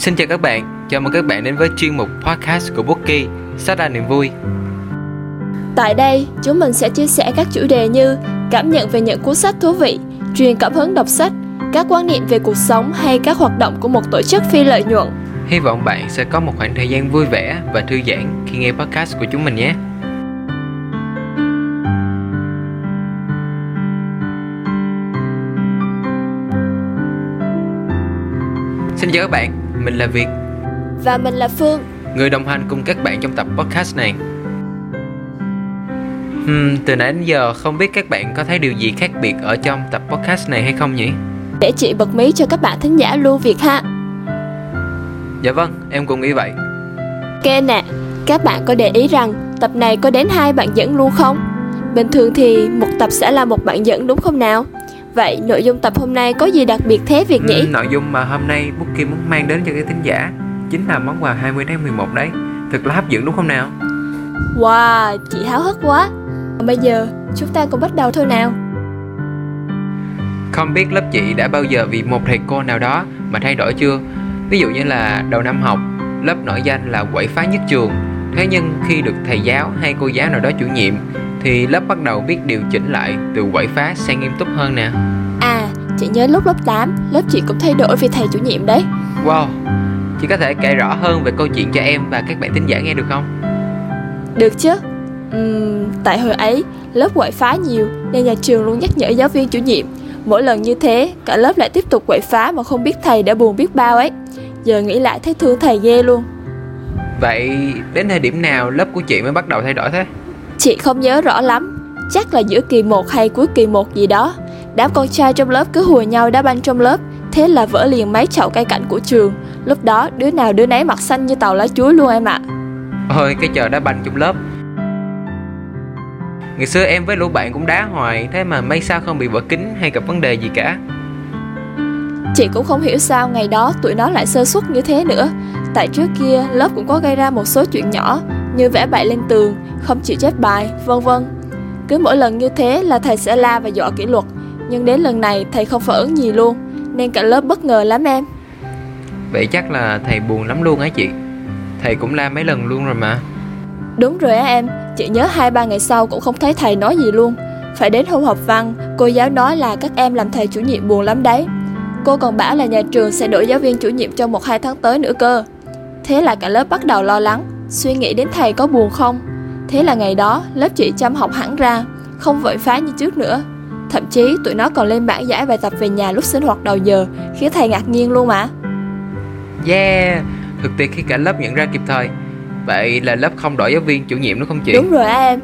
Xin chào các bạn, chào mừng các bạn đến với chuyên mục podcast của Bookie, sách ra niềm vui. Tại đây, chúng mình sẽ chia sẻ các chủ đề như cảm nhận về những cuốn sách thú vị, truyền cảm hứng đọc sách, các quan niệm về cuộc sống hay các hoạt động của một tổ chức phi lợi nhuận. Hy vọng bạn sẽ có một khoảng thời gian vui vẻ và thư giãn khi nghe podcast của chúng mình nhé. Xin chào các bạn, mình là Việt, Và mình là Phương. người đồng hành cùng các bạn trong tập podcast này. Hmm, từ nãy đến giờ không biết các bạn có thấy điều gì khác biệt ở trong tập podcast này hay không nhỉ? Để chị bật mí cho các bạn thính giả lưu Việt ha. Dạ vâng, em cũng nghĩ vậy. Ok nè, các bạn có để ý rằng tập này có đến hai bạn dẫn luôn không? Bình thường thì một tập sẽ là một bạn dẫn đúng không nào? Vậy nội dung tập hôm nay có gì đặc biệt thế Việt nhỉ? Ừ, nội dung mà hôm nay Bookie muốn mang đến cho các thính giả chính là món quà 20 tháng 11 đấy. Thật là hấp dẫn đúng không nào? Wow, chị háo hức quá. Bây giờ chúng ta cùng bắt đầu thôi nào. Không biết lớp chị đã bao giờ vì một thầy cô nào đó mà thay đổi chưa? Ví dụ như là đầu năm học, lớp nổi danh là quậy phá nhất trường. Thế nhưng khi được thầy giáo hay cô giáo nào đó chủ nhiệm thì lớp bắt đầu biết điều chỉnh lại từ quậy phá sang nghiêm túc hơn nè. À, chị nhớ lúc lớp 8, lớp chị cũng thay đổi vì thầy chủ nhiệm đấy. Wow, chị có thể kể rõ hơn về câu chuyện cho em và các bạn thính giả nghe được không? Được chứ? Ừm, tại hồi ấy, lớp quậy phá nhiều nên nhà trường luôn nhắc nhở giáo viên chủ nhiệm. Mỗi lần như thế, cả lớp lại tiếp tục quậy phá mà không biết thầy đã buồn biết bao ấy. Giờ nghĩ lại thấy thương thầy ghê luôn. Vậy đến thời điểm nào lớp của chị mới bắt đầu thay đổi thế? Chị không nhớ rõ lắm, chắc là giữa kỳ 1 hay cuối kỳ 1 gì đó. Đám con trai trong lớp cứ hùa nhau đá banh trong lớp, thế là vỡ liền mấy chậu cây cảnh của trường. Lúc đó đứa nào đứa nấy mặt xanh như tàu lá chuối luôn em ạ. Ôi cái chờ đá banh trong lớp Ngày xưa em với lũ bạn cũng đá hoài Thế mà may sao không bị vỡ kính hay gặp vấn đề gì cả Chị cũng không hiểu sao ngày đó tụi nó lại sơ suất như thế nữa Tại trước kia lớp cũng có gây ra một số chuyện nhỏ Như vẽ bậy lên tường, không chịu chép bài, vân vân. Cứ mỗi lần như thế là thầy sẽ la và dọa kỷ luật. Nhưng đến lần này thầy không phản ứng gì luôn Nên cả lớp bất ngờ lắm em. Vậy chắc là thầy buồn lắm luôn á chị. Thầy cũng la mấy lần luôn rồi mà. Đúng rồi á em, chị nhớ hai ba ngày sau cũng không thấy thầy nói gì luôn. Phải đến hôm học văn, cô giáo nói là các em làm thầy chủ nhiệm buồn lắm đấy. Cô còn bảo là nhà trường sẽ đổi giáo viên chủ nhiệm trong một hai tháng tới nữa cơ. Thế là cả lớp bắt đầu lo lắng Suy nghĩ đến thầy có buồn không? Thế là ngày đó lớp chị chăm học hẳn ra Không vội phá như trước nữa. Thậm chí tụi nó còn lên bảng giải bài tập về nhà lúc sinh hoạt đầu giờ Khiến thầy ngạc nhiên luôn mà. Yeah Thực tiễn khi cả lớp nhận ra kịp thời. Vậy là lớp không đổi giáo viên chủ nhiệm đúng không chị? Đúng rồi á em.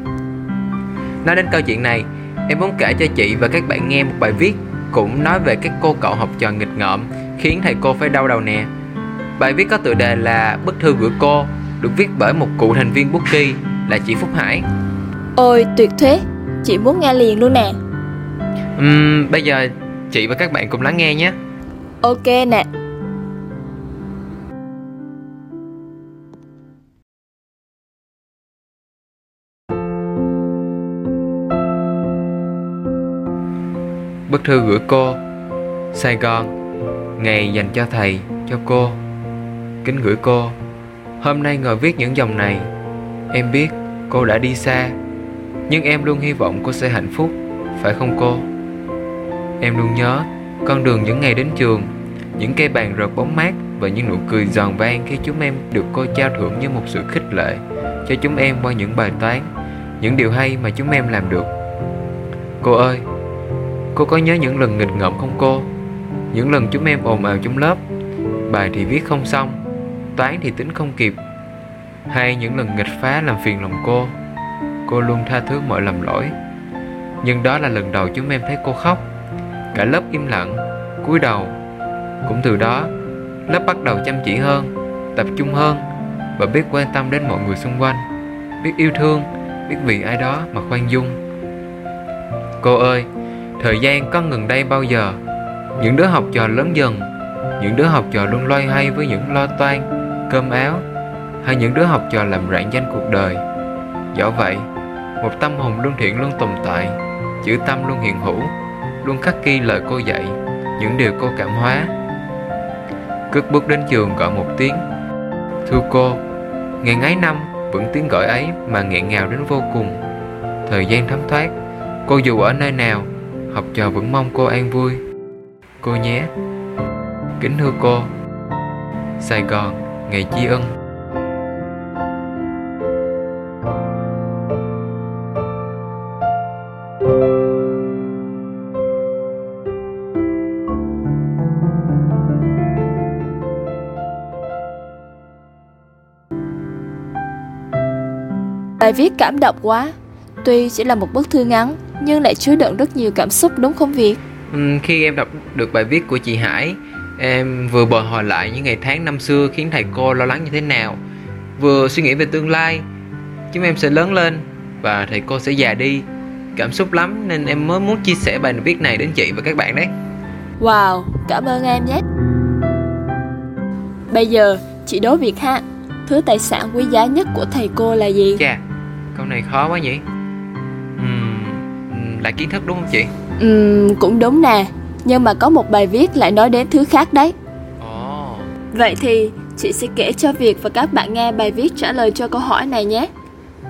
Nói đến câu chuyện này Em muốn kể cho chị và các bạn nghe một bài viết Cũng nói về các cô cậu học trò nghịch ngợm Khiến thầy cô phải đau đầu nè. Bài viết có tựa đề là Bức thư gửi cô Được viết bởi một cụ thành viên Bookie là chị Phúc Hải. Ôi tuyệt thế. Chị muốn nghe liền luôn nè. Ừm, Bây giờ chị và các bạn cùng lắng nghe nhé. Ok nè. Bức thư gửi cô Sài Gòn Ngày dành cho thầy, cho cô. Kính gửi cô Hôm nay ngồi viết những dòng này Em biết cô đã đi xa, Nhưng em luôn hy vọng cô sẽ hạnh phúc, Phải không cô? Em luôn nhớ Con đường những ngày đến trường, Những cây bàn rợp bóng mát Và những nụ cười giòn vang khi chúng em được cô trao thưởng như một sự khích lệ, Cho chúng em qua những bài toán, Những điều hay mà chúng em làm được Cô ơi, Cô có nhớ những lần nghịch ngợm không cô? Những lần chúng em ồn ào trong lớp, Bài thì viết không xong Toán thì tính không kịp. Hay những lần nghịch phá làm phiền lòng cô Cô luôn tha thứ mọi lầm lỗi. Nhưng đó là lần đầu chúng em thấy cô khóc. Cả lớp im lặng, cúi đầu. Cũng từ đó, Lớp bắt đầu chăm chỉ hơn, Tập trung hơn Và biết quan tâm đến mọi người xung quanh, Biết yêu thương, Biết vì ai đó mà khoan dung. Cô ơi, Thời gian có ngừng đây bao giờ? Những đứa học trò lớn dần, Những đứa học trò luôn loay hoay với những lo toan. Cơm áo Hay những đứa học trò làm rạng danh cuộc đời. Dẫu vậy, Một tâm hồn lương thiện luôn tồn tại, Chữ tâm luôn hiện hữu, Luôn khắc ghi lời cô dạy, Những điều cô cảm hóa. Cất bước đến trường gọi một tiếng, Thưa cô Ngàn ấy năm vẫn tiếng gọi ấy mà nghẹn ngào đến vô cùng. Thời gian thấm thoát, Cô dù ở nơi nào, Học trò vẫn mong cô an vui. Cô nhé, Kính thưa cô, Sài Gòn. Ngày tri ân Bài viết cảm động quá Tuy chỉ là một bức thư ngắn Nhưng lại chứa đựng rất nhiều cảm xúc đúng không Việt? Uhm, Khi em đọc được bài viết của chị Hải Em vừa bồi hồi lại những ngày tháng năm xưa khiến thầy cô lo lắng như thế nào. Vừa suy nghĩ về tương lai Chúng em sẽ lớn lên Và thầy cô sẽ già đi. Cảm xúc lắm nên em mới muốn chia sẻ bài viết này đến chị và các bạn đấy. Wow, cảm ơn em nhé. Bây giờ, chị đố Việt ha. Thứ tài sản quý giá nhất của thầy cô là gì? Chà, câu này khó quá nhỉ. Uhm, Là kiến thức đúng không chị? Ừm, cũng đúng nè Nhưng mà có một bài viết lại nói đến thứ khác đấy. Vậy thì chị sẽ kể cho Việt và các bạn nghe bài viết trả lời cho câu hỏi này nhé.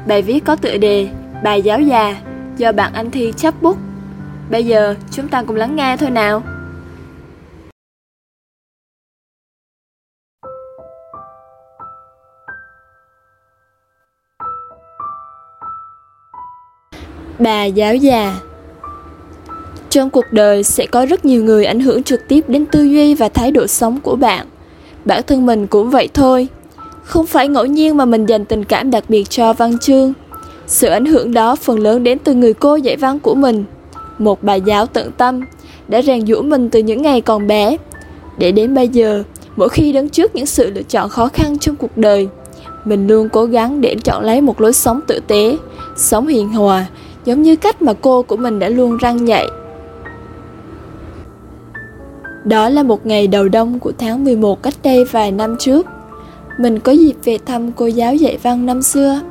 Bài viết có tựa đề Bài giáo già do bạn Anh Thi chấp bút. Bây giờ chúng ta cùng lắng nghe thôi nào. Bà giáo già trong cuộc đời sẽ có rất nhiều người ảnh hưởng trực tiếp đến tư duy và thái độ sống của bạn. Bản thân mình cũng vậy thôi. Không phải ngẫu nhiên mà mình dành tình cảm đặc biệt cho văn chương. Sự ảnh hưởng đó phần lớn đến từ người cô dạy văn của mình. Một bà giáo tận tâm, đã rèn giũa mình từ những ngày còn bé. Để đến bây giờ, mỗi khi đứng trước những sự lựa chọn khó khăn trong cuộc đời, mình luôn cố gắng để chọn lấy một lối sống tử tế, sống hiền hòa, giống như cách mà cô của mình đã luôn răng dạy. Đó là một ngày đầu đông của tháng 11 cách đây vài năm trước. Mình có dịp về thăm cô giáo dạy văn năm xưa.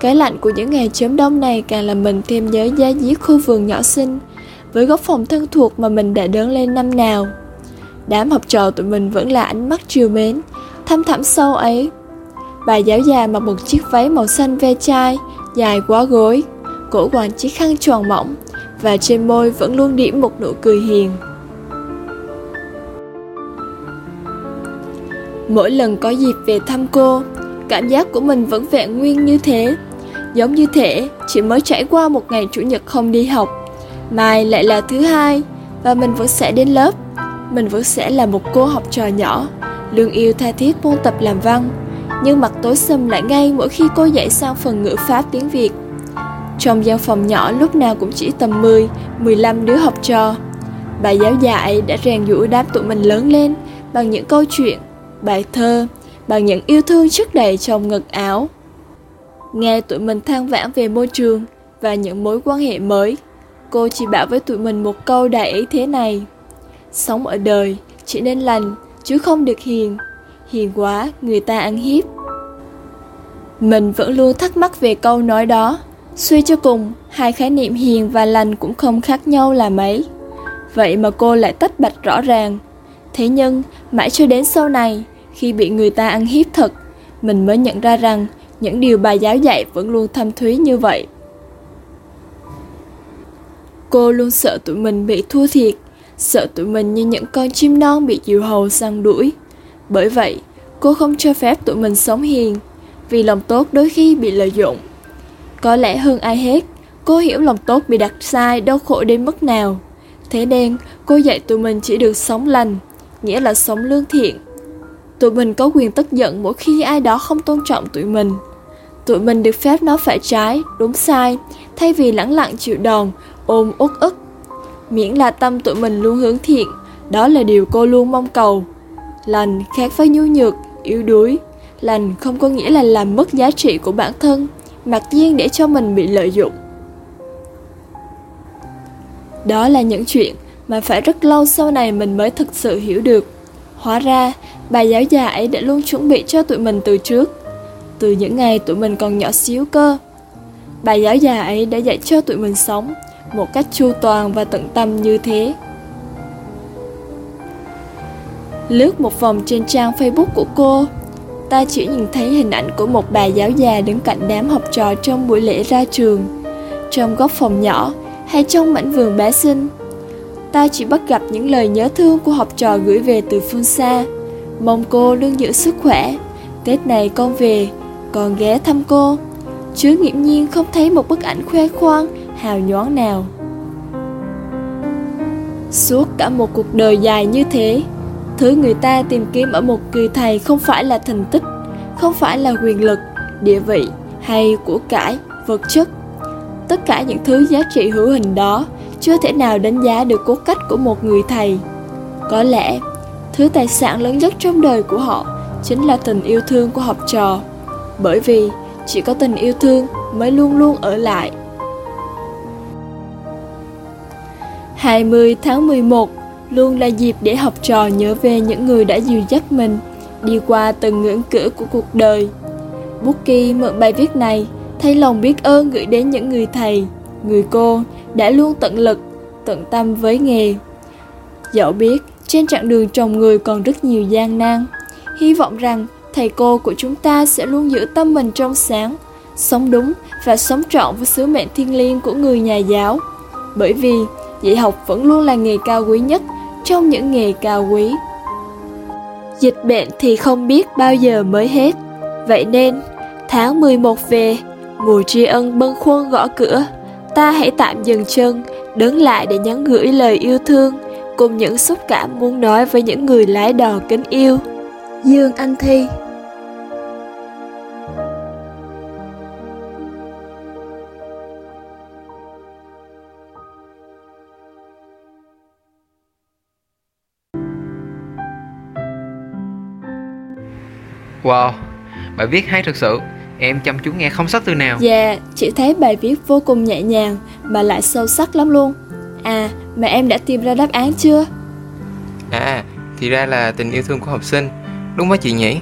Cái lạnh của những ngày chớm đông này càng làm mình thêm nhớ giá diết khu vườn nhỏ xinh với góc phòng thân thuộc mà mình đã đớn lên năm nào. Đám học trò tụi mình vẫn là ánh mắt chiều mến, thăm thẳm sâu ấy. Bà giáo già mặc một chiếc váy màu xanh ve chai, dài quá gối, cổ quàng chiếc khăn tròn mỏng và trên môi vẫn luôn điểm một nụ cười hiền. Mỗi lần có dịp về thăm cô, cảm giác của mình vẫn vẹn nguyên như thế. Giống như thể chỉ mới trải qua một ngày chủ nhật không đi học, mai lại là thứ hai và mình vẫn sẽ đến lớp. Mình vẫn sẽ là một cô học trò nhỏ, lương yêu tha thiết môn tập làm văn, nhưng mặt tối sầm lại ngay mỗi khi cô dạy sang phần ngữ pháp tiếng Việt. Trong gian phòng nhỏ lúc nào cũng chỉ tầm 10, 15 đứa học trò. Bà giáo dạy đã rèn dũa đám tụi mình lớn lên bằng những câu chuyện, bài thơ, bằng những yêu thương chất đầy trong ngực áo. Nghe tụi mình than vãn về môi trường và những mối quan hệ mới, cô chỉ bảo với tụi mình một câu đại ý thế này. Sống ở đời chỉ nên lành chứ không được hiền. Hiền quá người ta ăn hiếp. Mình vẫn luôn thắc mắc về câu nói đó. Suy cho cùng, hai khái niệm hiền và lành cũng không khác nhau là mấy. Vậy mà cô lại tách bạch rõ ràng. Thế nhưng, mãi cho đến sau này, khi bị người ta ăn hiếp thật, mình mới nhận ra rằng những điều bà giáo dạy vẫn luôn thâm thúy như vậy. Cô luôn sợ tụi mình bị thua thiệt, sợ tụi mình như những con chim non bị diều hầu săn đuổi. Bởi vậy, cô không cho phép tụi mình sống hiền, vì lòng tốt đôi khi bị lợi dụng. Có lẽ hơn ai hết, cô hiểu lòng tốt bị đặt sai đau khổ đến mức nào. Thế nên, cô dạy tụi mình chỉ được sống lành, nghĩa là sống lương thiện. Tụi mình có quyền tức giận mỗi khi ai đó không tôn trọng tụi mình. Tụi mình được phép nói phải trái, đúng sai, thay vì lẳng lặng chịu đòn, ôm uất ức. Miễn là tâm tụi mình luôn hướng thiện, đó là điều cô luôn mong cầu. Lành khác với nhu nhược, yếu đuối. Lành không có nghĩa là làm mất giá trị của bản thân, mặc nhiên để cho mình bị lợi dụng. Đó là những chuyện mà phải rất lâu sau này mình mới thực sự hiểu được. Hóa ra, bà giáo già ấy đã luôn chuẩn bị cho tụi mình từ trước. Từ những ngày tụi mình còn nhỏ xíu cơ. Bà giáo già ấy đã dạy cho tụi mình sống một cách chu toàn và tận tâm như thế. Lướt một vòng trên trang Facebook của cô, ta chỉ nhìn thấy hình ảnh của một bà giáo già đứng cạnh đám học trò trong buổi lễ ra trường, trong góc phòng nhỏ hay trong mảnh vườn bé xinh. Ta chỉ bắt gặp những lời nhớ thương của học trò gửi về từ phương xa, mong cô luôn giữ sức khỏe. Tết này con về, con ghé thăm cô. Chứ nghiễm nhiên không thấy một bức ảnh khoe khoang, hào nhoáng nào. Suốt cả một cuộc đời dài như thế, thứ người ta tìm kiếm ở một người thầy không phải là thành tích, không phải là quyền lực, địa vị hay của cải, vật chất. Tất cả những thứ giá trị hữu hình đó chưa thể nào đánh giá được cốt cách của một người thầy. Có lẽ, thứ tài sản lớn nhất trong đời của họ chính là tình yêu thương của học trò. Bởi vì chỉ có tình yêu thương mới luôn luôn ở lại. 20 tháng 11 luôn là dịp để học trò nhớ về những người đã dìu dắt mình đi qua từng ngưỡng cửa của cuộc đời. Bookie mượn bài viết này thay lòng biết ơn gửi đến những người thầy, người cô đã luôn tận lực, tận tâm với nghề. Dẫu biết trên chặng đường trồng người còn rất nhiều gian nan, hy vọng rằng thầy cô của chúng ta sẽ luôn giữ tâm mình trong sáng, sống đúng và sống trọn với sứ mệnh thiêng liêng của người nhà giáo. Bởi vì dạy học vẫn luôn là nghề cao quý nhất trong những nghề cao quý. Dịch bệnh thì không biết bao giờ mới hết. Vậy nên, tháng 11 về, mùa tri ân bâng khuâng gõ cửa, ta hãy tạm dừng chân, đứng lại để nhắn gửi lời yêu thương, cùng những xúc cảm muốn nói với những người lái đò kính yêu. Dương Anh Thi Wow, bài viết hay thực sự Em chăm chú nghe không sót từ nào. Dạ, yeah, chị thấy bài viết vô cùng nhẹ nhàng Mà lại sâu sắc lắm luôn. À, mà em đã tìm ra đáp án chưa? À, thì ra là tình yêu thương của học sinh. Đúng quá chị nhỉ?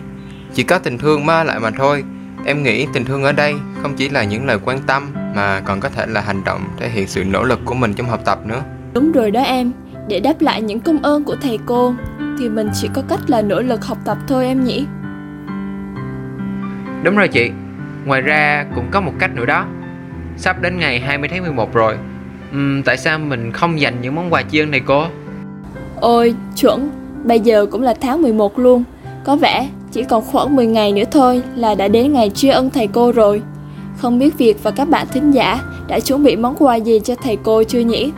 Chỉ có tình thương mơ lại mà thôi. Em nghĩ tình thương ở đây không chỉ là những lời quan tâm Mà còn có thể là hành động thể hiện sự nỗ lực của mình trong học tập nữa. Đúng rồi đó em. Để đáp lại những công ơn của thầy cô Thì mình chỉ có cách là nỗ lực học tập thôi em nhỉ? Đúng rồi chị Ngoài ra cũng có một cách nữa đó. Sắp đến ngày 20 tháng 11 rồi. Uhm, Tại sao mình không dành những món quà tri ân này cô? Ôi chuẩn. Bây giờ cũng là tháng 11 luôn. Có vẻ chỉ còn khoảng 10 ngày nữa thôi Là đã đến ngày tri ân thầy cô rồi. Không biết Việt và các bạn thính giả Đã chuẩn bị món quà gì cho thầy cô chưa nhỉ?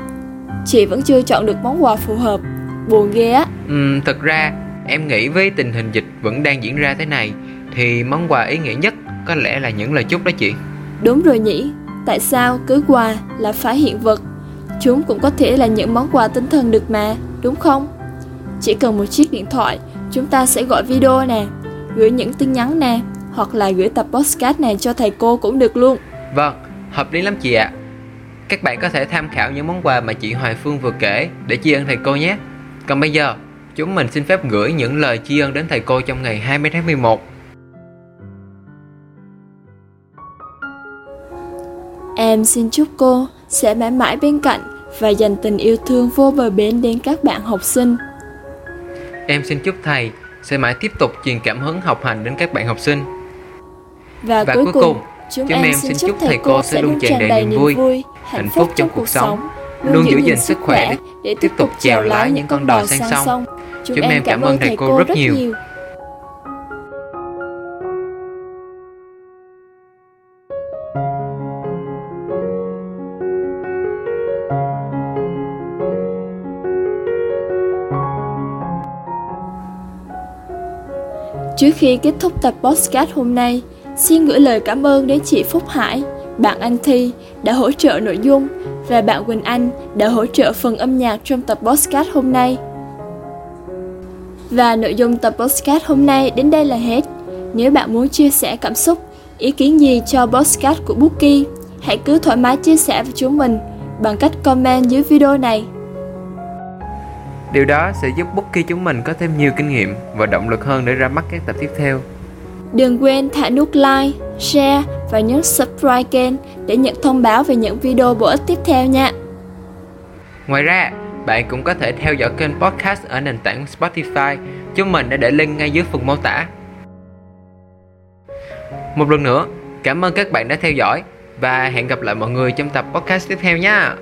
Chị vẫn chưa chọn được món quà phù hợp. Buồn ghê á. Uhm, Thật ra em nghĩ với tình hình dịch vẫn đang diễn ra thế này thì món quà ý nghĩa nhất có lẽ là những lời chúc đó chị. Đúng rồi nhỉ. Tại sao cứ quà là phải hiện vật? Chúng cũng có thể là những món quà tinh thần được mà Đúng không? Chỉ cần một chiếc điện thoại Chúng ta sẽ gọi video nè Gửi những tin nhắn nè Hoặc là gửi tập podcast này cho thầy cô cũng được luôn. Vâng, hợp lý lắm chị ạ. Các bạn có thể tham khảo những món quà mà chị Hoài Phương vừa kể Để tri ân thầy cô nhé. Còn bây giờ Chúng mình xin phép gửi những lời tri ân đến thầy cô trong ngày 20 tháng 11 Em xin chúc cô sẽ mãi mãi bên cạnh và dành tình yêu thương vô bờ bến đến các bạn học sinh. Em xin chúc thầy sẽ mãi tiếp tục truyền cảm hứng học hành đến các bạn học sinh. Và, và cuối, cùng, cùng chúng, chúng em xin chúc thầy cô sẽ luôn tràn đầy niềm vui, hạnh phúc trong cuộc sống, luôn giữ gìn sức khỏe để tiếp tục chèo lái những con đò sang sông. Chúng em cảm ơn thầy cô rất nhiều. Trước khi kết thúc tập podcast hôm nay, xin gửi lời cảm ơn đến chị Phúc Hải, bạn Anh Thi đã hỗ trợ nội dung và bạn Quỳnh Anh đã hỗ trợ phần âm nhạc trong tập podcast hôm nay. Và nội dung tập podcast hôm nay đến đây là hết. Nếu bạn muốn chia sẻ cảm xúc, ý kiến gì cho podcast của Bookie, hãy cứ thoải mái chia sẻ với chúng mình bằng cách comment dưới video này. Điều đó sẽ giúp Bookie chúng mình có thêm nhiều kinh nghiệm và động lực hơn để ra mắt các tập tiếp theo. Đừng quên thả nút like, share và nhấn subscribe kênh để nhận thông báo về những video bổ ích tiếp theo nha. Ngoài ra, bạn cũng có thể theo dõi kênh podcast ở nền tảng Spotify. Chúng mình đã để link ngay dưới phần mô tả. Một lần nữa, cảm ơn các bạn đã theo dõi và hẹn gặp lại mọi người trong tập podcast tiếp theo nha.